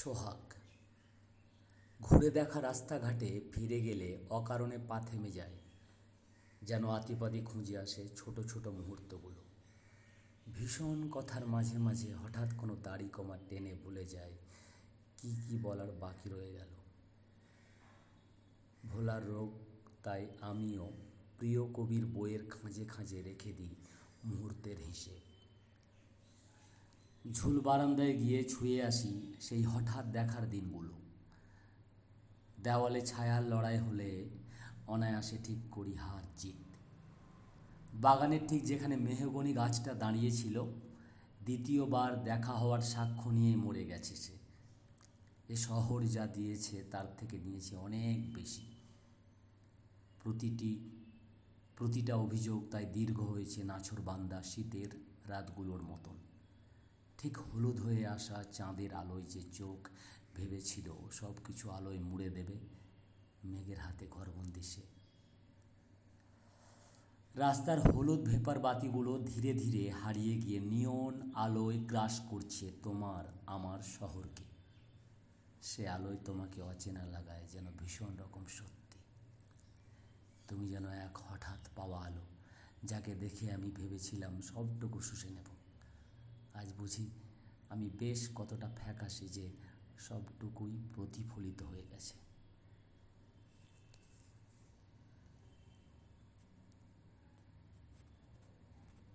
সোহাগ। ঘুরে দেখা রাস্তাঘাটে ফিরে গেলে অকারণে পা থেমে যায়, যেন আতিপাতি খুঁজে আসে ছোট ছোট মুহূর্তগুলো। ভীষণ কথার মাঝে মাঝে হঠাৎ কোনো দাড়ি কমা টেনে ভুলে যায়, কি কি বলার বাকি রয়ে গেল। ভোলার রোগ তাই আমিও প্রিয় কবির বইয়ের খাঁজে খাঁজে রেখে দিই মুহূর্তের হিসেব। ঝুল বারান্দায় গিয়ে ছুঁয়ে আসি সেই হঠাৎ দেখার দিনগুলো। দেওয়ালে ছায়ার লড়াই হলে অনায়াসে ঠিক করি হার জিত। বাগানের ঠিক যেখানে মেহগনি গাছটা দাঁড়িয়েছিল দ্বিতীয়বার দেখা হওয়ার সাক্ষ্য নিয়ে মরে গেছে সে। এ শহর যা দিয়েছে তার থেকে নিয়েছে অনেক বেশি। প্রতিটি, প্রতিটা অভিযোগ তাই দীর্ঘ হয়েছে নাছর বান্দা শীতের রাতগুলোর মতন। ঠিক হলুদ হয়ে আসা চাঁদের আলোয় যে চোখ ভেবেছিল সব কিছু আলোয় মুড়ে দেবে মেঘের হাতে ঘরবন্দি সে। রাস্তার হলুদ ভেপার বাতিগুলো ধীরে ধীরে হারিয়ে গিয়ে নিয়ন আলোয় গ্রাস করছে তোমার আমার শহরকে। সে আলোয় তোমাকে অচেনা লাগায় যেন ভীষণ রকম সত্যি। তুমি যেন এক হঠাৎ পাওয়া আলো, যাকে দেখে আমি ভেবেছিলাম সবটুকু শুষে নেব। বুঝি আমি বেশ কতটা ফ্যাকাশে যে সবটুকুই প্রতিফলিত হয়ে গেছে।